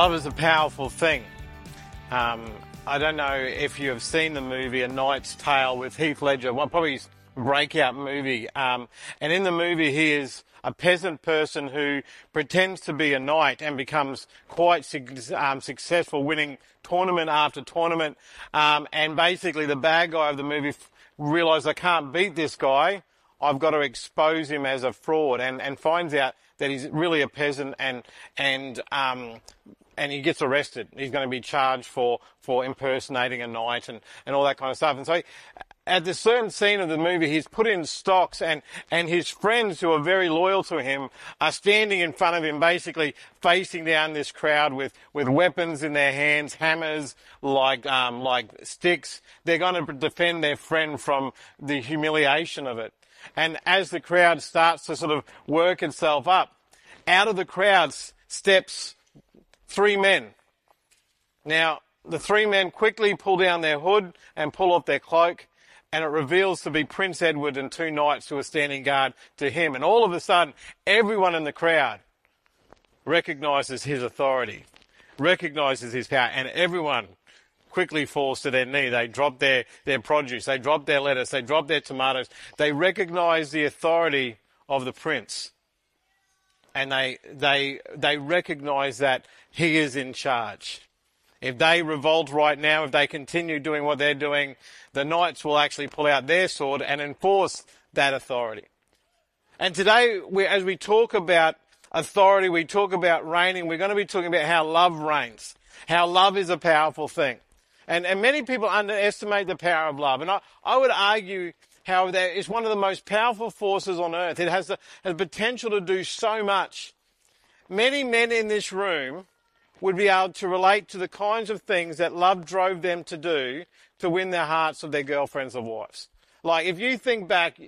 Love is a powerful thing. Um, I don't know if you have seen the movie A Knight's Tale with Heath Ledger, well, probably his breakout movie. Um, and in the movie, he is a peasant person who pretends to be a knight and becomes quite um, successful, winning tournament after tournament. Um, and basically, the bad guy of the movie realizes I can't beat this guy. I've got to expose him as a fraud, and, and finds out that he's really a peasant and and um, and he gets arrested. He's going to be charged for, for impersonating a knight and, and all that kind of stuff. And so at the certain scene of the movie, he's put in stocks and, and his friends who are very loyal to him are standing in front of him, basically facing down this crowd with, with weapons in their hands, hammers, like, um, like sticks. They're going to defend their friend from the humiliation of it. And as the crowd starts to sort of work itself up, out of the crowd steps three men. Now, the three men quickly pull down their hood and pull off their cloak, and it reveals to be Prince Edward and two knights who are standing guard to him. And all of a sudden, everyone in the crowd recognizes his authority, recognizes his power, and everyone quickly falls to their knee. They drop their, their produce, they drop their lettuce, they drop their tomatoes. They recognize the authority of the prince and they, they, they recognize that he is in charge. If they revolt right now, if they continue doing what they're doing, the knights will actually pull out their sword and enforce that authority. And today, we, as we talk about authority, we talk about reigning, we're going to be talking about how love reigns, how love is a powerful thing. And, and many people underestimate the power of love. And I, I would argue however, that it's one of the most powerful forces on earth. It has the, has the potential to do so much. Many men in this room would be able to relate to the kinds of things that love drove them to do to win the hearts of their girlfriends or wives. Like if you think back,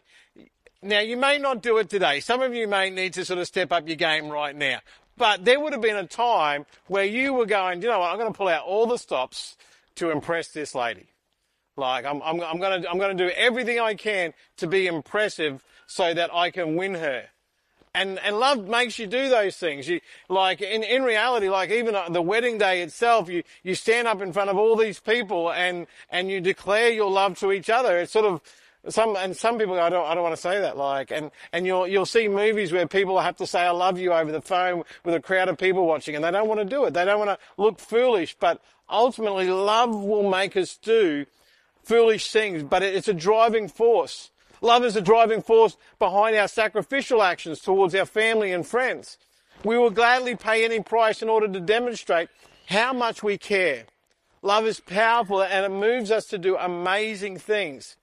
now you may not do it today. Some of you may need to sort of step up your game right now. But there would have been a time where you were going, you know what, I'm going to pull out all the stops to impress this lady. Like I'm, I'm, I'm gonna, I'm gonna do everything I can to be impressive so that I can win her. And, and love makes you do those things. You, like in, in reality, like even uh, the wedding day itself, you, you stand up in front of all these people and, and you declare your love to each other. It's sort of, some, and some people go, I don't, I don't want to say that. Like, and, and you'll, you'll see movies where people have to say, I love you over the phone with a crowd of people watching and they don't want to do it. They don't want to look foolish, but ultimately love will make us do foolish things, but it's a driving force. Love is a driving force behind our sacrificial actions towards our family and friends. We will gladly pay any price in order to demonstrate how much we care. Love is powerful and it moves us to do amazing things.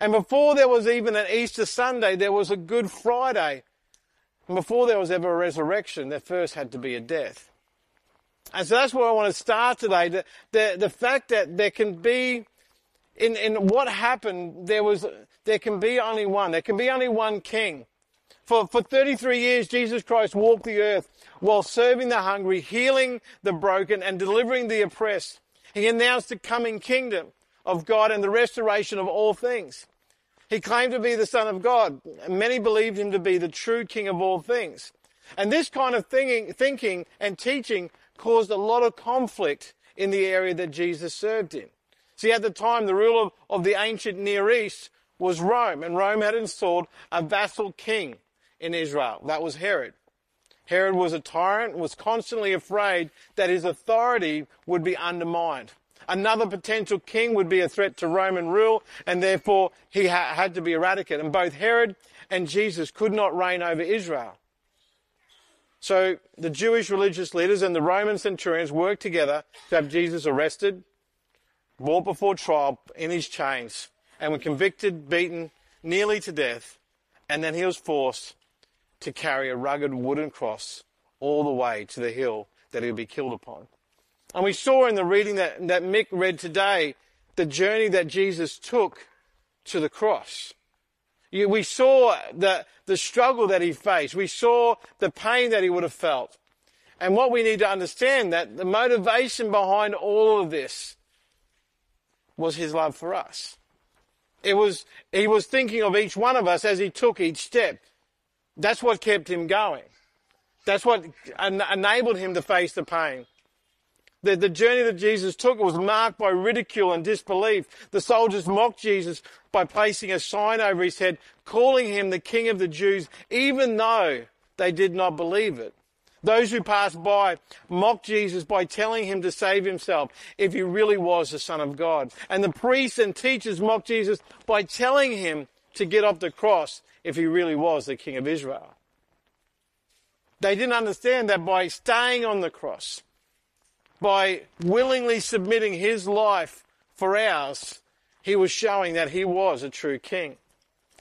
And before there was even an Easter Sunday, there was a Good Friday. And before there was ever a resurrection, there first had to be a death. And so that's where I want to start today. The, the, the fact that there can be in, in what happened, there was, there can be only one. There can be only one king. For, for 33 years, Jesus Christ walked the earth while serving the hungry, healing the broken, and delivering the oppressed. He announced the coming kingdom of God and the restoration of all things. He claimed to be the Son of God. Many believed him to be the true King of all things. And this kind of thinking, thinking and teaching caused a lot of conflict in the area that Jesus served in. See, at the time, the ruler of the ancient Near East was Rome, and Rome had installed a vassal king in Israel. That was Herod. Herod was a tyrant, and was constantly afraid that his authority would be undermined. Another potential king would be a threat to Roman rule, and therefore he ha- had to be eradicated. And both Herod and Jesus could not reign over Israel. So the Jewish religious leaders and the Roman centurions worked together to have Jesus arrested, brought before trial in his chains, and were convicted, beaten nearly to death, and then he was forced to carry a rugged wooden cross all the way to the hill that he would be killed upon. And we saw in the reading that, that Mick read today the journey that Jesus took to the cross. We saw the, the struggle that he faced. We saw the pain that he would have felt. And what we need to understand that the motivation behind all of this was his love for us. It was, he was thinking of each one of us as he took each step. That's what kept him going. That's what en- enabled him to face the pain. The, the journey that Jesus took was marked by ridicule and disbelief. The soldiers mocked Jesus by placing a sign over his head, calling him the King of the Jews, even though they did not believe it. Those who passed by mocked Jesus by telling him to save himself if he really was the Son of God. And the priests and teachers mocked Jesus by telling him to get off the cross if he really was the King of Israel. They didn't understand that by staying on the cross, by willingly submitting his life for ours, he was showing that he was a true king.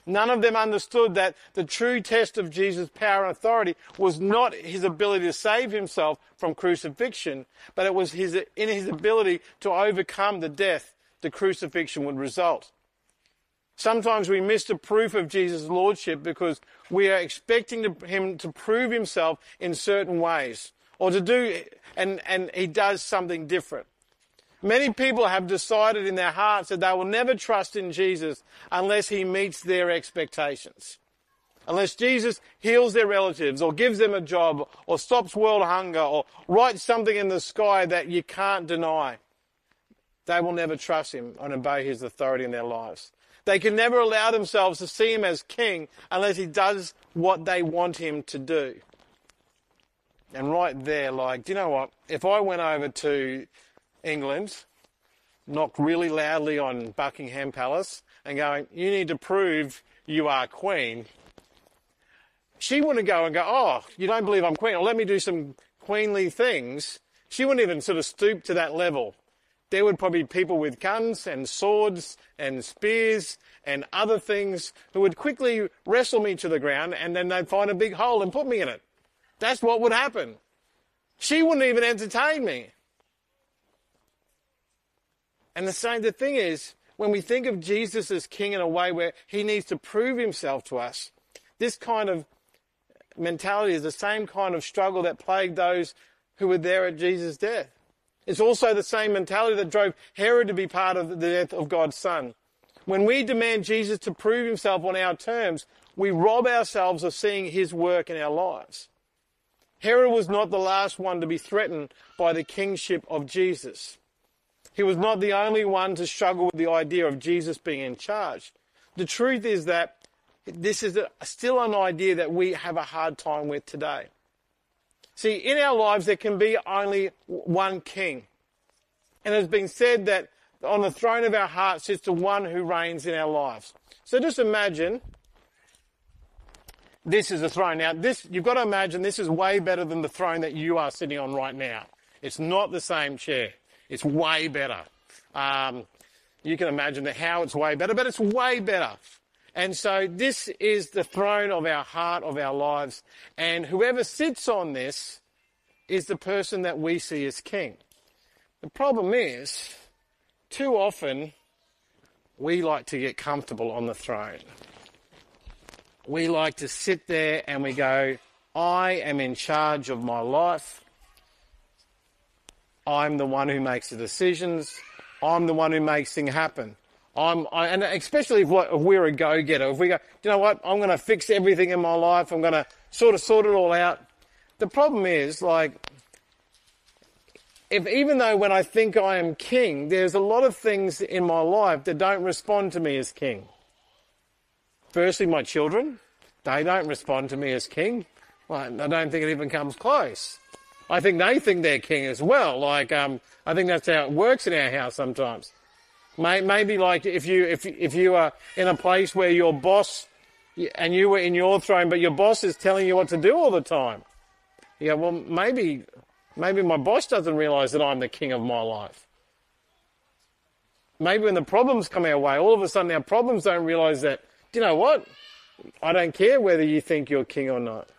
None of them understood that the true test of Jesus' power and authority was not his ability to save himself from crucifixion, but it was his, in his ability to overcome the death the crucifixion would result. Sometimes we miss the proof of Jesus' lordship because we are expecting him to prove himself in certain ways or to do, and, and he does something different. Many people have decided in their hearts that they will never trust in Jesus unless he meets their expectations. Unless Jesus heals their relatives or gives them a job or stops world hunger or writes something in the sky that you can't deny, they will never trust him and obey his authority in their lives. They can never allow themselves to see him as king unless he does what they want him to do. And right there, like, do you know what? If I went over to England, knocked really loudly on Buckingham Palace and going, you need to prove you are queen. She wouldn't go and go, oh, you don't believe I'm queen, or let me do some queenly things. She wouldn't even sort of stoop to that level. There would probably be people with guns and swords and spears and other things who would quickly wrestle me to the ground and then they'd find a big hole and put me in it. That's what would happen. She wouldn't even entertain me. And the same, the thing is, when we think of Jesus as king in a way where he needs to prove himself to us, this kind of mentality is the same kind of struggle that plagued those who were there at Jesus' death. It's also the same mentality that drove Herod to be part of the death of God's son. When we demand Jesus to prove himself on our terms, we rob ourselves of seeing his work in our lives. Herod was not the last one to be threatened by the kingship of Jesus. He was not the only one to struggle with the idea of Jesus being in charge. The truth is that this is still an idea that we have a hard time with today. See, in our lives, there can be only one king. And it has been said that on the throne of our hearts sits the one who reigns in our lives. So just imagine this is a throne. Now, this, you've got to imagine this is way better than the throne that you are sitting on right now. It's not the same chair. It's way better. Um, you can imagine how it's way better, but it's way better. And so this is the throne of our heart, of our lives. And whoever sits on this is the person that we see as king. The problem is, too often, we like to get comfortable on the throne. We like to sit there and we go, I am in charge of my life. I'm the one who makes the decisions. I'm the one who makes things happen. I'm, I, and especially if, if we're a go-getter, if we go, you know what, I'm going to fix everything in my life, I'm going to sort of sort it all out. The problem is, like, if even though when I think I am king, there's a lot of things in my life that don't respond to me as king. Firstly, my children, they don't respond to me as king. Well, I don't think it even comes close. I think they think they're king as well. Like, um, I think that's how it works in our house sometimes. Maybe like if you, if, if you are in a place where your boss, and you were in your throne, but your boss is telling you what to do all the time. Yeah, well, maybe, maybe my boss doesn't realize that I'm the king of my life. Maybe when the problems come our way, all of a sudden our problems don't realize that, do you know what? I don't care whether you think you're king or not.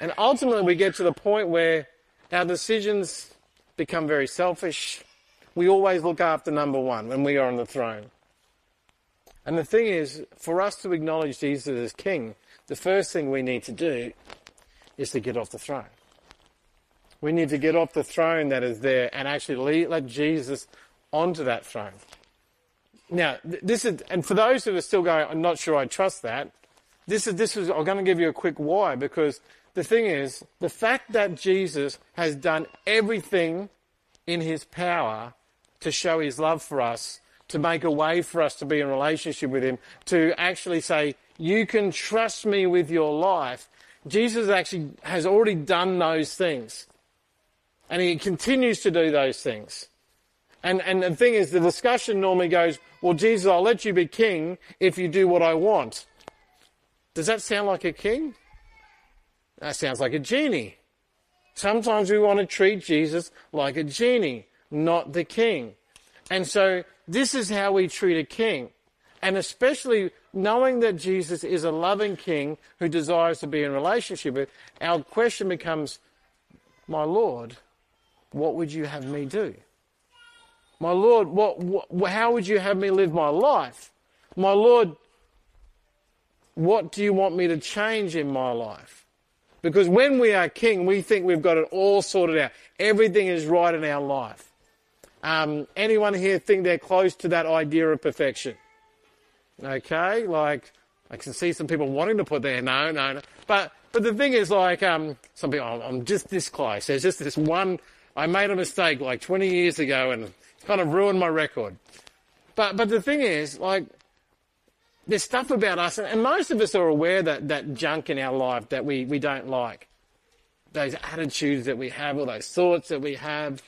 And ultimately, we get to the point where our decisions become very selfish. We always look after number one when we are on the throne. And the thing is, for us to acknowledge Jesus as King, the first thing we need to do is to get off the throne. We need to get off the throne that is there and actually let Jesus onto that throne. Now, this is, and for those who are still going, I'm not sure I trust that. This is, this is, I'm going to give you a quick why because the thing is, the fact that Jesus has done everything in his power to show his love for us, to make a way for us to be in relationship with him, to actually say, you can trust me with your life. Jesus actually has already done those things. And he continues to do those things. And, and the thing is, the discussion normally goes, well, Jesus, I'll let you be king if you do what I want. Does that sound like a king? That sounds like a genie. Sometimes we want to treat Jesus like a genie, not the king. And so this is how we treat a king. And especially knowing that Jesus is a loving king who desires to be in relationship with, our question becomes, my Lord, what would you have me do? My Lord, what, what, how would you have me live my life? My Lord, what do you want me to change in my life? Because when we are king, we think we've got it all sorted out. Everything is right in our life. Um, anyone here think they're close to that idea of perfection? Okay, like I can see some people wanting to put there, no, no, no. But but the thing is, like um, some people, oh, I'm just this close. There's just this one. I made a mistake like 20 years ago, and kind of ruined my record. But but the thing is, like, there's stuff about us, and most of us are aware that that junk in our life that we we don't like, those attitudes that we have, or those thoughts that we have,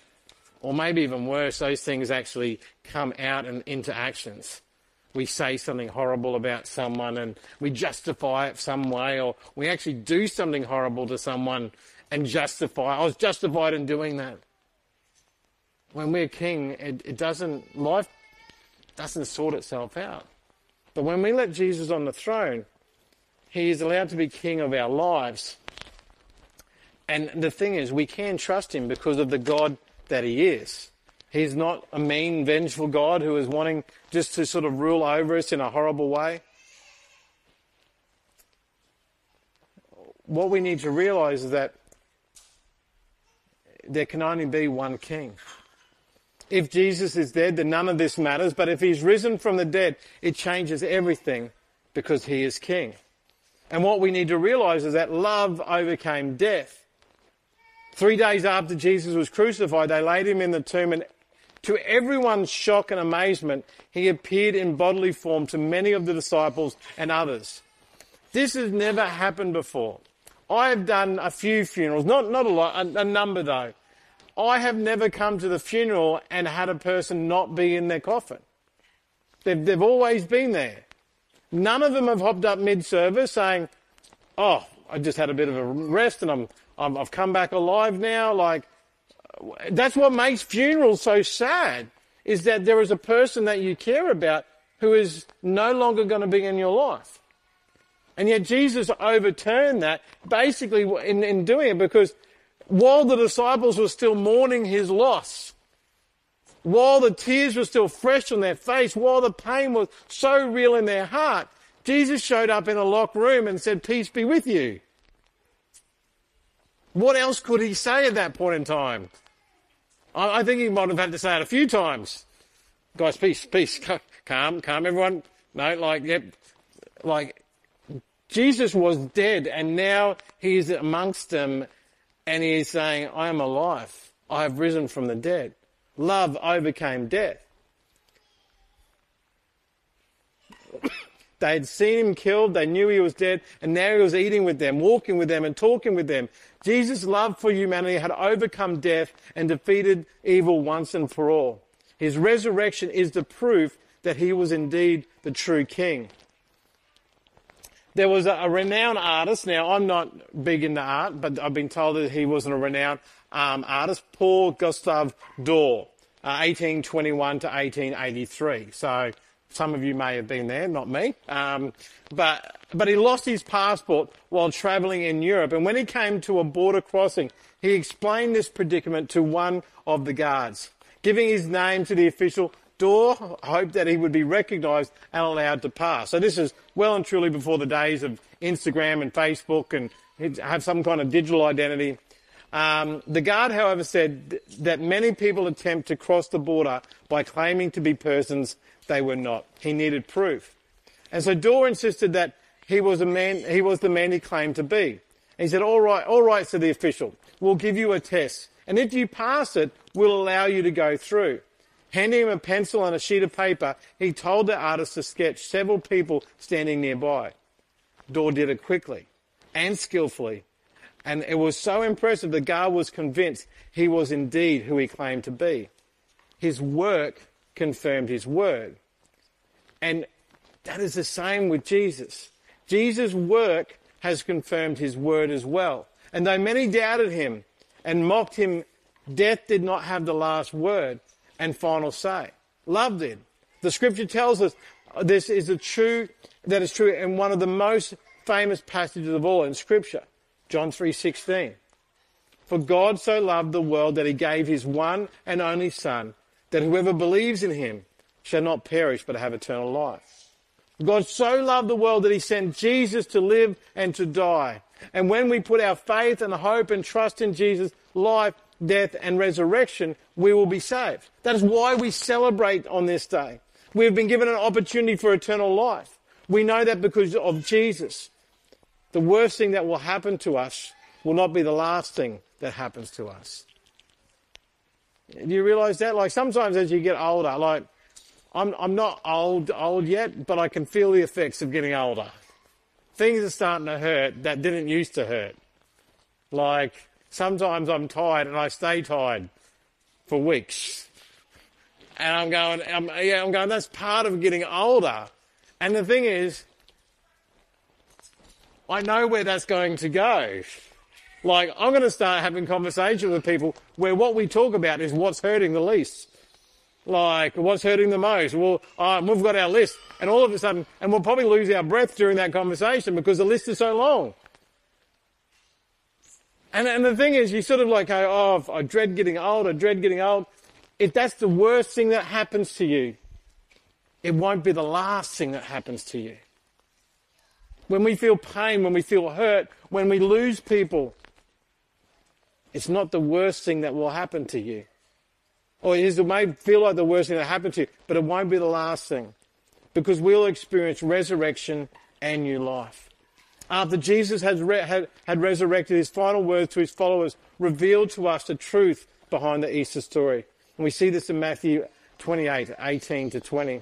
or maybe even worse, those things actually come out and into actions. We say something horrible about someone and we justify it some way, or we actually do something horrible to someone and justify, I was justified in doing that when we're king, it, it doesn't, life doesn't sort itself out. But when we let Jesus on the throne, he is allowed to be king of our lives. And the thing is, we can trust him because of the God that he is. He's not a mean, vengeful God who is wanting just to sort of rule over us in a horrible way. What we need to realize is that there can only be one king. If Jesus is dead, then none of this matters. But if he's risen from the dead, it changes everything because he is king. And what we need to realize is that love overcame death. Three days after Jesus was crucified, they laid him in the tomb and to everyone's shock and amazement, he appeared in bodily form to many of the disciples and others. This has never happened before. I have done a few funerals, not, not a lot, a, a number though. I have never come to the funeral and had a person not be in their coffin. They've, they've always been there. None of them have hopped up mid-service saying, oh, I just had a bit of a rest and I'm, I'm, I've come back alive now. Like, that's what makes funerals so sad, is that there is a person that you care about who is no longer going to be in your life. And yet Jesus overturned that basically in, in doing it because while the disciples were still mourning his loss, while the tears were still fresh on their face, while the pain was so real in their heart, Jesus showed up in a locked room and said, Peace be with you. What else could he say at that point in time? I, think he might have had to say it a few times. Guys, peace, peace, calm, calm, everyone. No, like, yep, like, Jesus was dead and now he's amongst them and he is saying, I am alive. I have risen from the dead. Love overcame death. they had seen him killed, they knew he was dead, and now he was eating with them, walking with them, and talking with them. Jesus' love for humanity had overcome death and defeated evil once and for all. His resurrection is the proof that he was indeed the true king there was a, a, renowned artist. Now, I'm not big into art, but I've been told that he was a renowned um, artist, Paul Gustave Dore, uh, 1821 to 1883. So some of you may have been there, not me. Um, but but he lost his passport while travelling in Europe, and when he came to a border crossing, he explained this predicament to one of the guards, giving his name to the official Dore hoped that he would be recognised and allowed to pass. So this is well and truly before the days of Instagram and Facebook and have some kind of digital identity. Um, the guard, however, said that many people attempt to cross the border by claiming to be persons they were not. He needed proof. And so Dore insisted that he was a man, he was the man he claimed to be. And he said, all right, all right, said the official. We'll give you a test. And if you pass it, we'll allow you to go through. Handing him a pencil and a sheet of paper, he told the artist to sketch several people standing nearby. Dore did it quickly and skillfully. And it was so impressive that God was convinced he was indeed who he claimed to be. His work confirmed his word. And that is the same with Jesus. Jesus' work has confirmed his word as well. And though many doubted him and mocked him, death did not have the last word and final say. Love then. The scripture tells us this is a true, that is true in one of the most famous passages of all in scripture. John 3:16. For God so loved the world that he gave his one and only son that whoever believes in him shall not perish but have eternal life. God so loved the world that he sent Jesus to live and to die. And when we put our faith and hope and trust in Jesus' life, death and resurrection, we will be saved. That is why we celebrate on this day. We've been given an opportunity for eternal life. We know that because of Jesus the worst thing that will happen to us will not be the last thing that happens to us. Do you realize that? Like sometimes as you get older, like I'm, I'm not old, old yet, but I can feel the effects of getting older. Things are starting to hurt that didn't used to hurt. Like sometimes I'm tired and I stay tired for weeks. And I'm going, I'm, yeah, I'm going, that's part of getting older. And the thing is, I know where that's going to go. Like, I'm going to start having conversations with people where what we talk about is what's hurting the least. Like, what's hurting the most? Well, um, we've got our list. And all of a sudden, and we'll probably lose our breath during that conversation because the list is so long. And, and the thing is, you sort of like oh, I dread getting old, I dread getting old. If that's the worst thing that happens to you, it won't be the last thing that happens to you when we feel pain, when we feel hurt, when we lose people, it's not the worst thing that will happen to you. Or it, is, it may feel like the worst thing that happened to you, but it won't be the last thing. Because we'll experience resurrection and new life. After Jesus has re- had, had resurrected, his final words to his followers revealed to us the truth behind the Easter story. And we see this in Matthew 28, 18 to 20.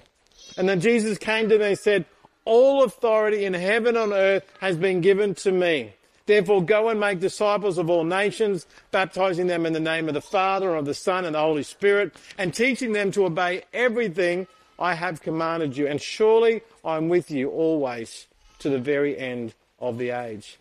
And then Jesus came to them and said, all authority in heaven and on earth has been given to me. Therefore, go and make disciples of all nations, baptizing them in the name of the Father and of the Son and the Holy Spirit, and teaching them to obey everything I have commanded you. And surely I'm with you always to the very end of the age.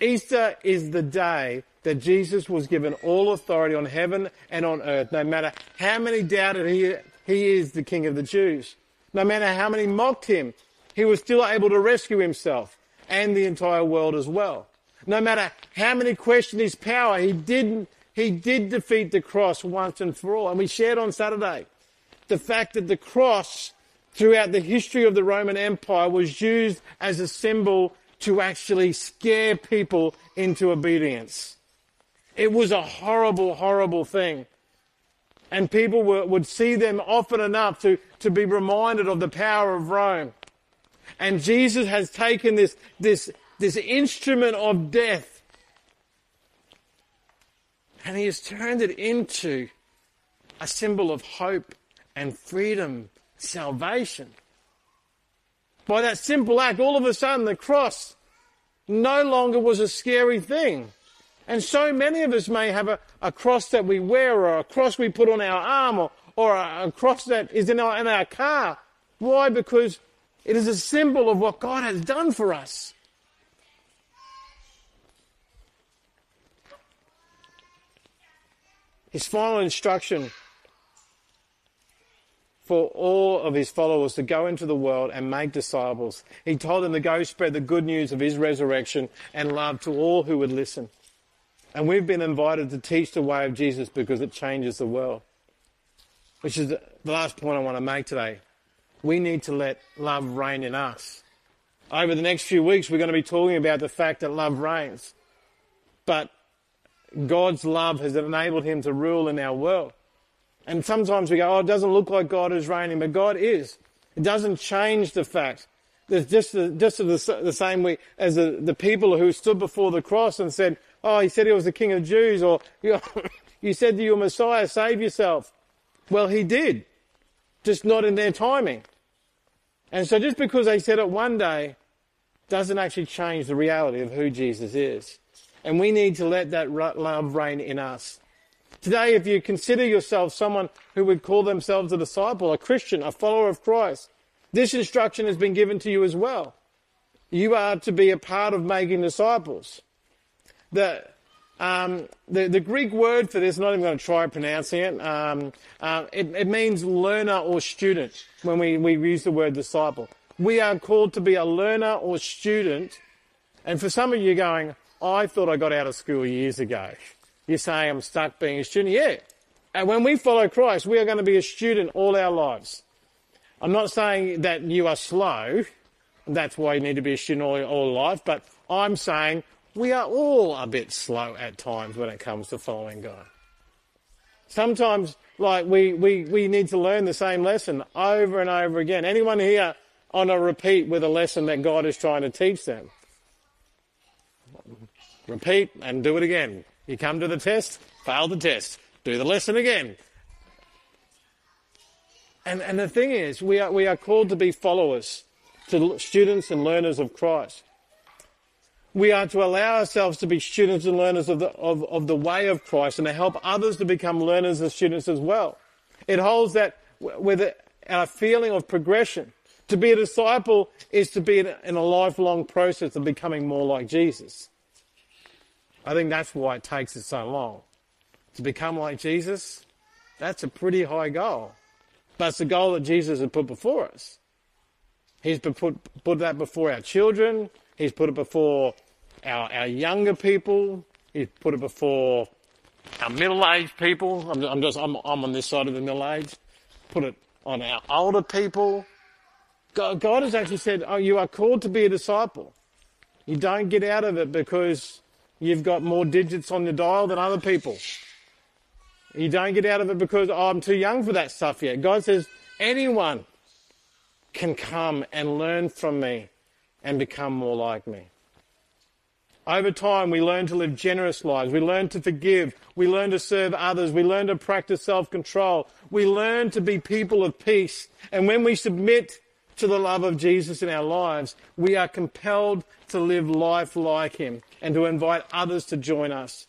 Easter is the day that Jesus was given all authority on heaven and on earth, no matter how many doubted he, he is the King of the Jews. No matter how many mocked him, he was still able to rescue himself and the entire world as well. No matter how many questioned his power, he didn't, he did defeat the cross once and for all. And we shared on Saturday the fact that the cross throughout the history of the Roman Empire was used as a symbol to actually scare people into obedience. It was a horrible, horrible thing and people were, would see them often enough to, to be reminded of the power of Rome. And Jesus has taken this, this, this instrument of death and he has turned it into a symbol of hope and freedom, salvation. By that simple act, all of a sudden the cross no longer was a scary thing. And so many of us may have a, a cross that we wear or a cross we put on our arm or, or a, a cross that is in our, in our car. Why? Because it is a symbol of what God has done for us. His final instruction for all of his followers to go into the world and make disciples. He told them to go spread the good news of his resurrection and love to all who would listen. And we've been invited to teach the way of Jesus because it changes the world. Which is the last point I want to make today. We need to let love reign in us. Over the next few weeks, we're going to be talking about the fact that love reigns. But God's love has enabled him to rule in our world. And sometimes we go, oh, it doesn't look like God is reigning, but God is. It doesn't change the fact There's just the, just the, the same way as the, the people who stood before the cross and said, "Oh, he said he was the King of Jews," or "You said you were Messiah, save yourself." Well, he did, just not in their timing. And so, just because they said it one day, doesn't actually change the reality of who Jesus is. And we need to let that love reign in us. Today, if you consider yourself someone who would call themselves a disciple, a Christian, a follower of Christ, this instruction has been given to you as well. You are to be a part of making disciples. The, um, the, the, Greek word for this, I'm not even going to try pronouncing it, um, uh, it, it, means learner or student when we, we use the word disciple. We are called to be a learner or student. And for some of you going, I thought I got out of school years ago. You're saying I'm stuck being a student? Yeah. And when we follow Christ, we are going to be a student all our lives. I'm not saying that you are slow. That's why you need to be a student all, all life. But I'm saying we are all a bit slow at times when it comes to following God. Sometimes, like, we, we, we need to learn the same lesson over and over again. Anyone here on a repeat with a lesson that God is trying to teach them? Repeat and do it again. You come to the test, fail the test, do the lesson again, and, and the thing is, we are, we are called to be followers, to students and learners of Christ. We are to allow ourselves to be students and learners of the, of, of the way of Christ and to help others to become learners and students as well. It holds that with a feeling of progression. To be a disciple is to be in a lifelong process of becoming more like Jesus. I think that's why it takes us so long. To become like Jesus, that's a pretty high goal. But it's the goal that Jesus has put before us. He's put, put that before our children. He's put it before our, our younger people. He's put it before our middle-aged people. I'm, I'm just, I'm, I'm on this side of the middle age. Put it on our older people. God, God has actually said, oh, you are called to be a disciple. You don't get out of it because you've got more digits on your dial than other people. You don't get out of it because oh, I'm too young for that stuff yet. God says anyone can come and learn from me and become more like me. Over time, we learn to live generous lives. We learn to forgive. We learn to serve others. We learn to practice self-control. We learn to be people of peace. And when we submit to the love of Jesus in our lives, we are compelled to live life like him and to invite others to join us.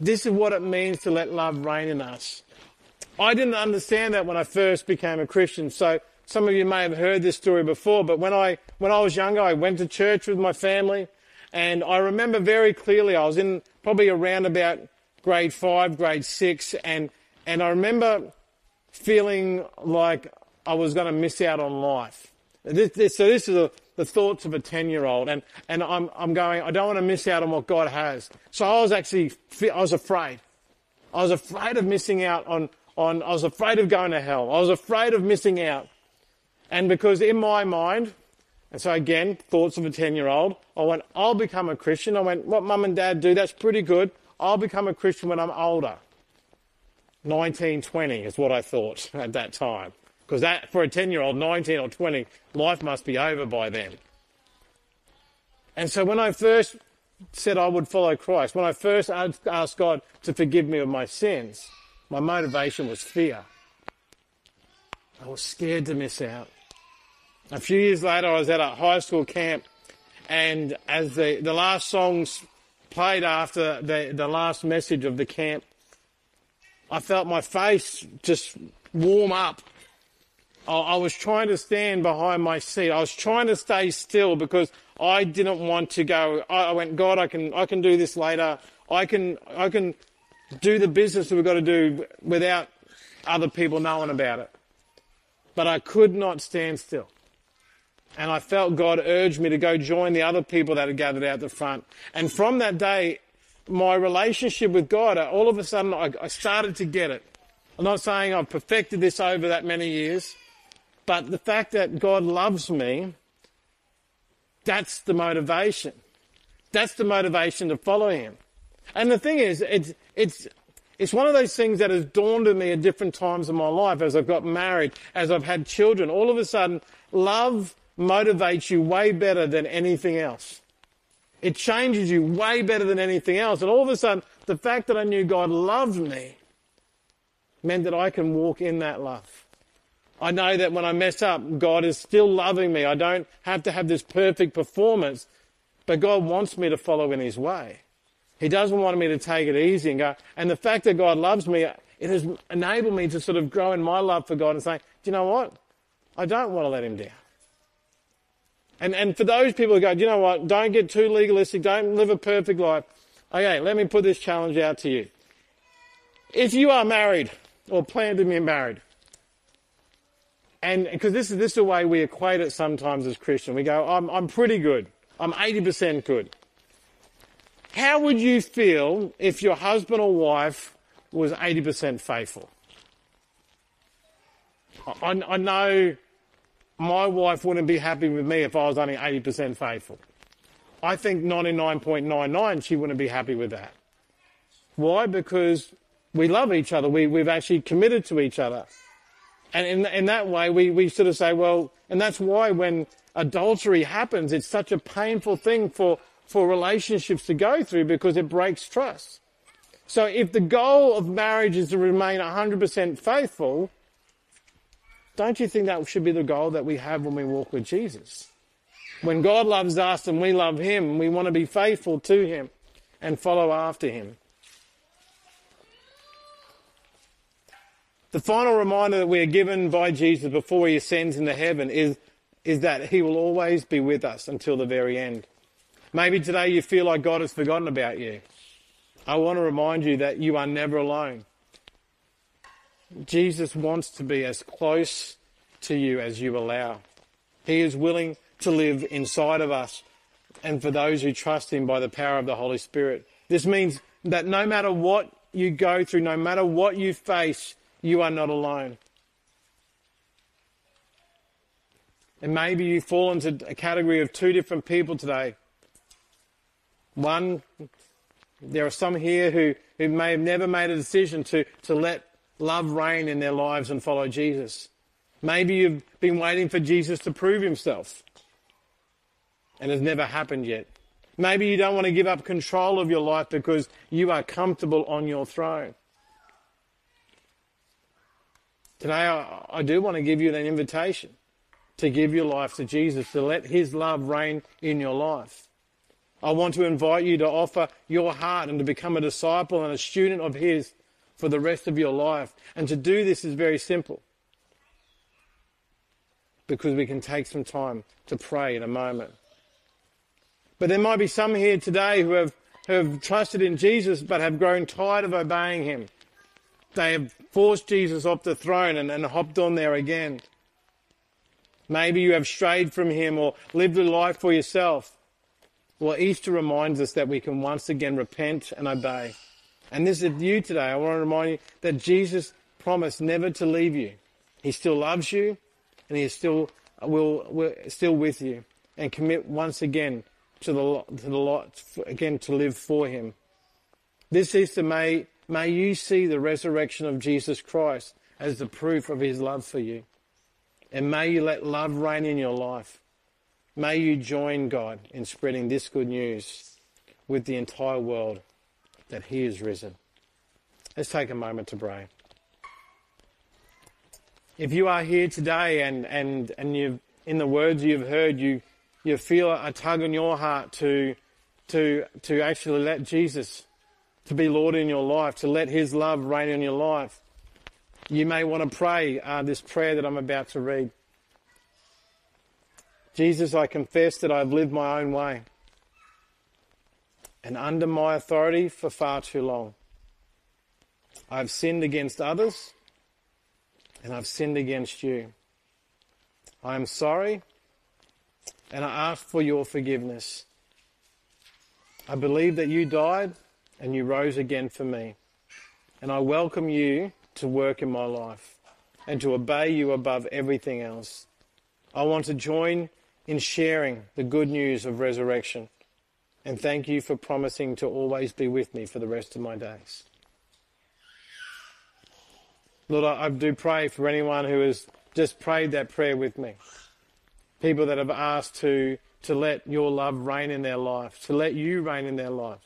This is what it means to let love reign in us. I didn't understand that when I first became a Christian. So some of you may have heard this story before, but when I, when I was younger, I went to church with my family and I remember very clearly I was in probably around about grade five, grade six and, and I remember feeling like I was going to miss out on life. This, this, so this is a, the thoughts of a 10 year old. And, and I'm, I'm going, I don't want to miss out on what God has. So I was actually, I was afraid. I was afraid of missing out on, on, I was afraid of going to hell. I was afraid of missing out. And because in my mind, and so again, thoughts of a 10 year old, I went, I'll become a Christian. I went, what mum and dad do, that's pretty good. I'll become a Christian when I'm older. 1920 is what I thought at that time. Because that, for a 10 year old, 19 or 20, life must be over by then. And so when I first said I would follow Christ, when I first asked God to forgive me of my sins, my motivation was fear. I was scared to miss out. A few years later, I was at a high school camp, and as the, the last songs played after the, the last message of the camp, I felt my face just warm up I was trying to stand behind my seat. I was trying to stay still because I didn't want to go. I went, God, I can, I can do this later. I can, I can do the business that we've got to do without other people knowing about it. But I could not stand still. And I felt God urge me to go join the other people that had gathered out the front. And from that day, my relationship with God, all of a sudden, I started to get it. I'm not saying I've perfected this over that many years, but the fact that God loves me, that's the motivation. That's the motivation to follow him. And the thing is, it's, it's, it's one of those things that has dawned on me at different times in my life as I've got married, as I've had children. All of a sudden, love motivates you way better than anything else. It changes you way better than anything else. And all of a sudden, the fact that I knew God loved me meant that I can walk in that love. I know that when I mess up, God is still loving me. I don't have to have this perfect performance, but God wants me to follow in His way. He doesn't want me to take it easy and go. And the fact that God loves me, it has enabled me to sort of grow in my love for God and say, do you know what? I don't want to let Him down. And, and for those people who go, do you know what? Don't get too legalistic. Don't live a perfect life. Okay, let me put this challenge out to you. If you are married or plan to be married, and because this is this is the way we equate it sometimes as Christian. We go, I'm I'm pretty good. I'm 80% good. How would you feel if your husband or wife was 80% faithful? I, I know my wife wouldn't be happy with me if I was only 80% faithful. I think 99.99 she wouldn't be happy with that. Why? Because we love each other. We, we've actually committed to each other. And in, in that way, we, we sort of say, well, and that's why when adultery happens, it's such a painful thing for, for relationships to go through because it breaks trust. So if the goal of marriage is to remain 100% faithful, don't you think that should be the goal that we have when we walk with Jesus? When God loves us and we love Him, we want to be faithful to Him and follow after Him. The final reminder that we are given by Jesus before he ascends into heaven is, is that he will always be with us until the very end. Maybe today you feel like God has forgotten about you. I want to remind you that you are never alone. Jesus wants to be as close to you as you allow. He is willing to live inside of us and for those who trust him by the power of the Holy Spirit. This means that no matter what you go through, no matter what you face, you are not alone. And maybe you fall into a category of two different people today. One, there are some here who, who may have never made a decision to, to let love reign in their lives and follow Jesus. Maybe you've been waiting for Jesus to prove himself and has never happened yet. Maybe you don't want to give up control of your life because you are comfortable on your throne. Today, I, I do want to give you an invitation to give your life to Jesus, to let His love reign in your life. I want to invite you to offer your heart and to become a disciple and a student of His for the rest of your life. And to do this is very simple because we can take some time to pray in a moment. But there might be some here today who have, who have trusted in Jesus but have grown tired of obeying Him. They have forced Jesus off the throne and, and hopped on there again. Maybe you have strayed from him or lived a life for yourself. Well, Easter reminds us that we can once again repent and obey. And this is you today. I want to remind you that Jesus promised never to leave you. He still loves you and he is still will, will still with you and commit once again to the to the lot again to live for him. This Easter may May you see the resurrection of Jesus Christ as the proof of his love for you. And may you let love reign in your life. May you join God in spreading this good news with the entire world that he is risen. Let's take a moment to pray. If you are here today and, and, and you've, in the words you've heard, you, you feel a tug in your heart to, to, to actually let Jesus to be Lord in your life, to let His love reign in your life, you may want to pray uh, this prayer that I'm about to read. Jesus, I confess that I've lived my own way and under my authority for far too long. I've sinned against others and I've sinned against you. I am sorry and I ask for your forgiveness. I believe that you died and you rose again for me. And I welcome you to work in my life and to obey you above everything else. I want to join in sharing the good news of resurrection and thank you for promising to always be with me for the rest of my days. Lord, I do pray for anyone who has just prayed that prayer with me. People that have asked to, to let your love reign in their life, to let you reign in their life.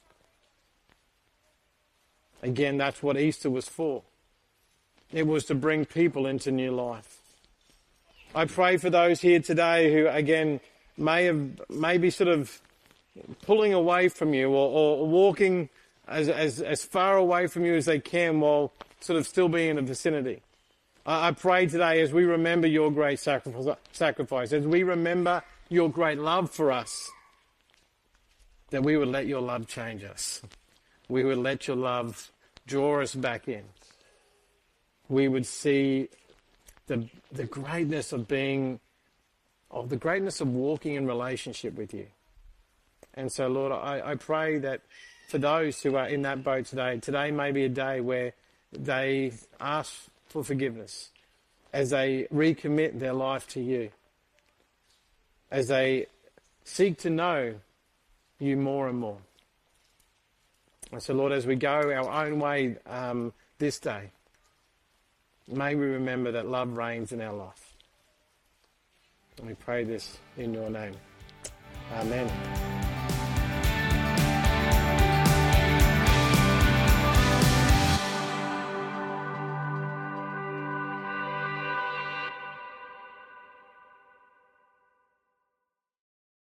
Again, that's what Easter was for. It was to bring people into new life. I pray for those here today who, again, may have, maybe sort of pulling away from you or, or walking as, as, as far away from you as they can while sort of still being in the vicinity. I, I pray today as we remember your great sacrifice, sacrifice, as we remember your great love for us, that we would let your love change us. We would let your love draw us back in. We would see the, the greatness of being, of the greatness of walking in relationship with you. And so, Lord, I, I pray that for those who are in that boat today, today may be a day where they ask for forgiveness as they recommit their life to you, as they seek to know you more and more. And so, Lord, as we go our own way um, this day, may we remember that love reigns in our life. And we pray this in your name. Amen.